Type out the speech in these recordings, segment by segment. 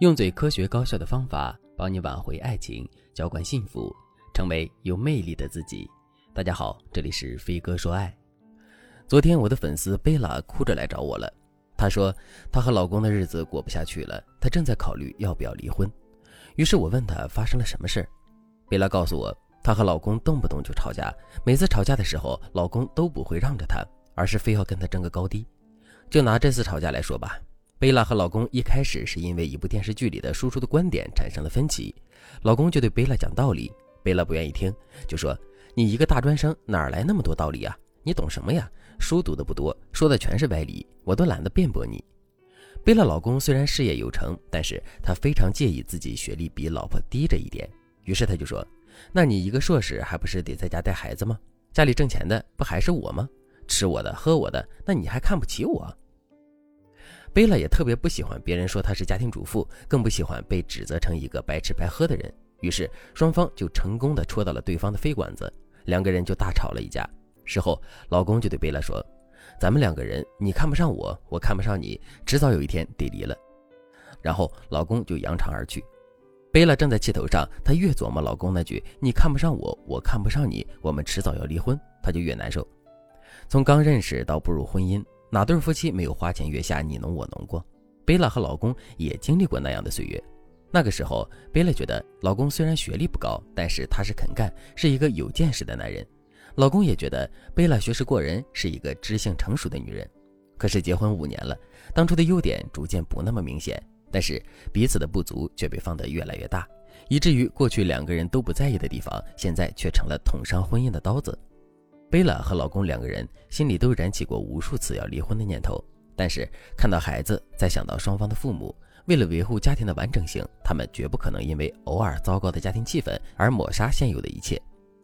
用最科学高效的方法帮你挽回爱情，浇灌幸福，成为有魅力的自己。大家好，这里是飞哥说爱。昨天我的粉丝贝拉哭着来找我了，她说她和老公的日子过不下去了，她正在考虑要不要离婚。于是我问她发生了什么事儿，贝拉告诉我，她和老公动不动就吵架，每次吵架的时候，老公都不会让着她，而是非要跟她争个高低。就拿这次吵架来说吧。贝拉和老公一开始是因为一部电视剧里的输出的观点产生了分歧，老公就对贝拉讲道理，贝拉不愿意听，就说：“你一个大专生哪来那么多道理啊？你懂什么呀？书读的不多，说的全是歪理，我都懒得辩驳你。”贝拉老公虽然事业有成，但是他非常介意自己学历比老婆低这一点，于是他就说：“那你一个硕士还不是得在家带孩子吗？家里挣钱的不还是我吗？吃我的喝我的，那你还看不起我？”贝拉也特别不喜欢别人说她是家庭主妇，更不喜欢被指责成一个白吃白喝的人。于是双方就成功的戳到了对方的肺管子，两个人就大吵了一架。事后，老公就对贝拉说：“咱们两个人，你看不上我，我看不上你，迟早有一天得离了。”然后老公就扬长而去。贝拉正在气头上，她越琢磨老公那句“你看不上我，我看不上你，我们迟早要离婚”，她就越难受。从刚认识到步入婚姻。哪对夫妻没有花前月下你侬我侬过？贝拉和老公也经历过那样的岁月。那个时候，贝拉觉得老公虽然学历不高，但是他是肯干，是一个有见识的男人。老公也觉得贝拉学识过人，是一个知性成熟的女人。可是结婚五年了，当初的优点逐渐不那么明显，但是彼此的不足却被放得越来越大，以至于过去两个人都不在意的地方，现在却成了捅伤婚姻的刀子。贝拉和老公两个人心里都燃起过无数次要离婚的念头，但是看到孩子，再想到双方的父母，为了维护家庭的完整性，他们绝不可能因为偶尔糟糕的家庭气氛而抹杀现有的一切。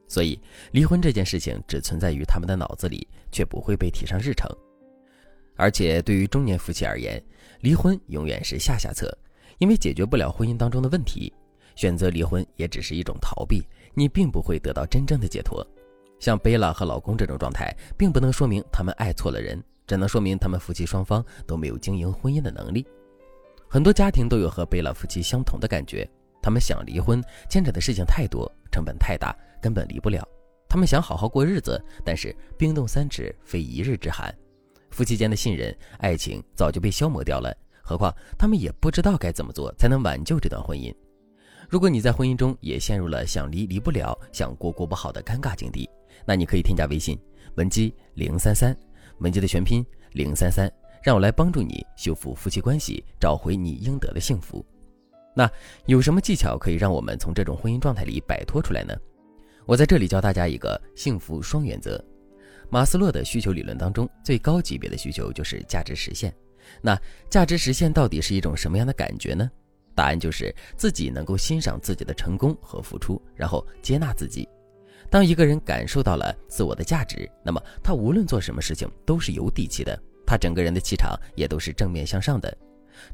所以，离婚这件事情只存在于他们的脑子里，却不会被提上日程。而且，对于中年夫妻而言，离婚永远是下下策，因为解决不了婚姻当中的问题，选择离婚也只是一种逃避，你并不会得到真正的解脱。像贝拉和老公这种状态，并不能说明他们爱错了人，只能说明他们夫妻双方都没有经营婚姻的能力。很多家庭都有和贝拉夫妻相同的感觉，他们想离婚，牵扯的事情太多，成本太大，根本离不了。他们想好好过日子，但是冰冻三尺，非一日之寒。夫妻间的信任、爱情早就被消磨掉了，何况他们也不知道该怎么做才能挽救这段婚姻。如果你在婚姻中也陷入了想离离不了、想过过不好的尴尬境地，那你可以添加微信文姬零三三，文姬的全拼零三三，让我来帮助你修复夫妻关系，找回你应得的幸福。那有什么技巧可以让我们从这种婚姻状态里摆脱出来呢？我在这里教大家一个幸福双原则。马斯洛的需求理论当中，最高级别的需求就是价值实现。那价值实现到底是一种什么样的感觉呢？答案就是自己能够欣赏自己的成功和付出，然后接纳自己。当一个人感受到了自我的价值，那么他无论做什么事情都是有底气的，他整个人的气场也都是正面向上的。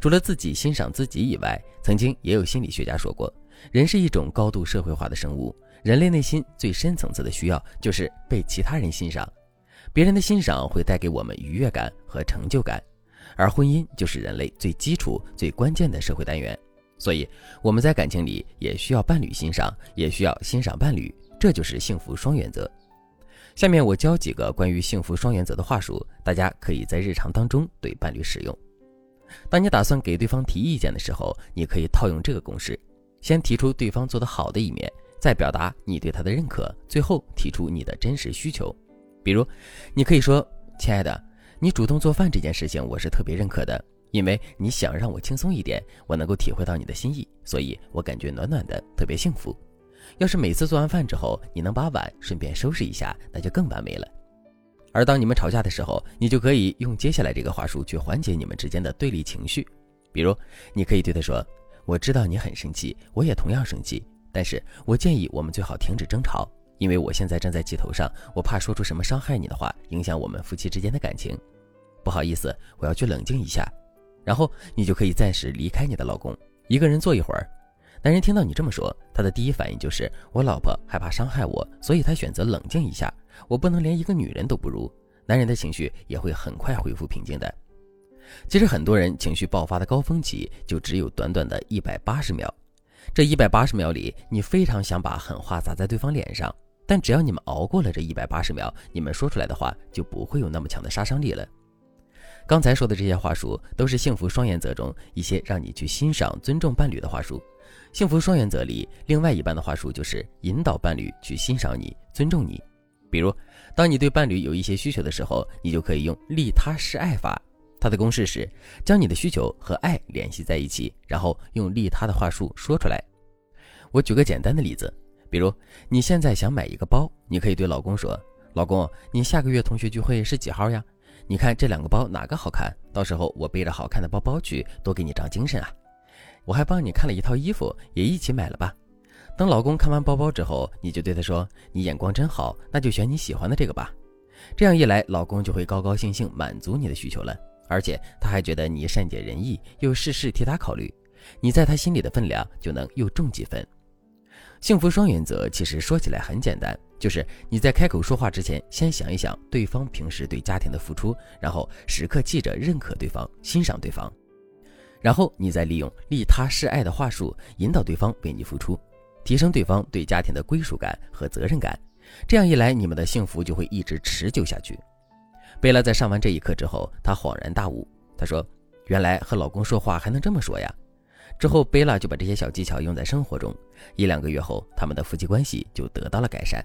除了自己欣赏自己以外，曾经也有心理学家说过，人是一种高度社会化的生物，人类内心最深层次的需要就是被其他人欣赏，别人的欣赏会带给我们愉悦感和成就感，而婚姻就是人类最基础、最关键的社会单元，所以我们在感情里也需要伴侣欣赏，也需要欣赏伴侣。这就是幸福双原则。下面我教几个关于幸福双原则的话术，大家可以在日常当中对伴侣使用。当你打算给对方提意见的时候，你可以套用这个公式：先提出对方做得好的一面，再表达你对他的认可，最后提出你的真实需求。比如，你可以说：“亲爱的，你主动做饭这件事情，我是特别认可的，因为你想让我轻松一点，我能够体会到你的心意，所以我感觉暖暖的，特别幸福。”要是每次做完饭之后，你能把碗顺便收拾一下，那就更完美了。而当你们吵架的时候，你就可以用接下来这个话术去缓解你们之间的对立情绪。比如，你可以对他说：“我知道你很生气，我也同样生气，但是我建议我们最好停止争吵，因为我现在正在气头上，我怕说出什么伤害你的话，影响我们夫妻之间的感情。不好意思，我要去冷静一下。”然后你就可以暂时离开你的老公，一个人坐一会儿。男人听到你这么说，他的第一反应就是我老婆害怕伤害我，所以他选择冷静一下。我不能连一个女人都不如。男人的情绪也会很快恢复平静的。其实很多人情绪爆发的高峰期就只有短短的一百八十秒，这一百八十秒里，你非常想把狠话砸在对方脸上，但只要你们熬过了这一百八十秒，你们说出来的话就不会有那么强的杀伤力了。刚才说的这些话术，都是幸福双原则中一些让你去欣赏、尊重伴侣的话术。幸福双原则里，另外一半的话术就是引导伴侣去欣赏你、尊重你。比如，当你对伴侣有一些需求的时候，你就可以用利他示爱法。它的公式是将你的需求和爱联系在一起，然后用利他的话术说出来。我举个简单的例子，比如你现在想买一个包，你可以对老公说：“老公，你下个月同学聚会是几号呀？你看这两个包哪个好看？到时候我背着好看的包包去，多给你长精神啊！我还帮你看了一套衣服，也一起买了吧。”等老公看完包包之后，你就对他说：“你眼光真好，那就选你喜欢的这个吧。”这样一来，老公就会高高兴兴满足你的需求了，而且他还觉得你善解人意，又事事替他考虑，你在他心里的分量就能又重几分。幸福双原则其实说起来很简单，就是你在开口说话之前，先想一想对方平时对家庭的付出，然后时刻记着认可对方、欣赏对方，然后你再利用利他示爱的话术引导对方为你付出。提升对方对家庭的归属感和责任感，这样一来，你们的幸福就会一直持久下去。贝拉在上完这一课之后，她恍然大悟，她说：“原来和老公说话还能这么说呀！”之后，贝拉就把这些小技巧用在生活中。一两个月后，他们的夫妻关系就得到了改善。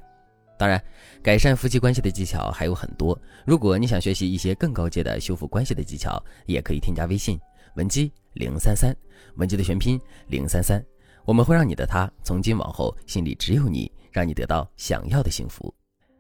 当然，改善夫妻关系的技巧还有很多。如果你想学习一些更高阶的修复关系的技巧，也可以添加微信文姬零三三，文姬的全拼零三三。我们会让你的他从今往后心里只有你，让你得到想要的幸福。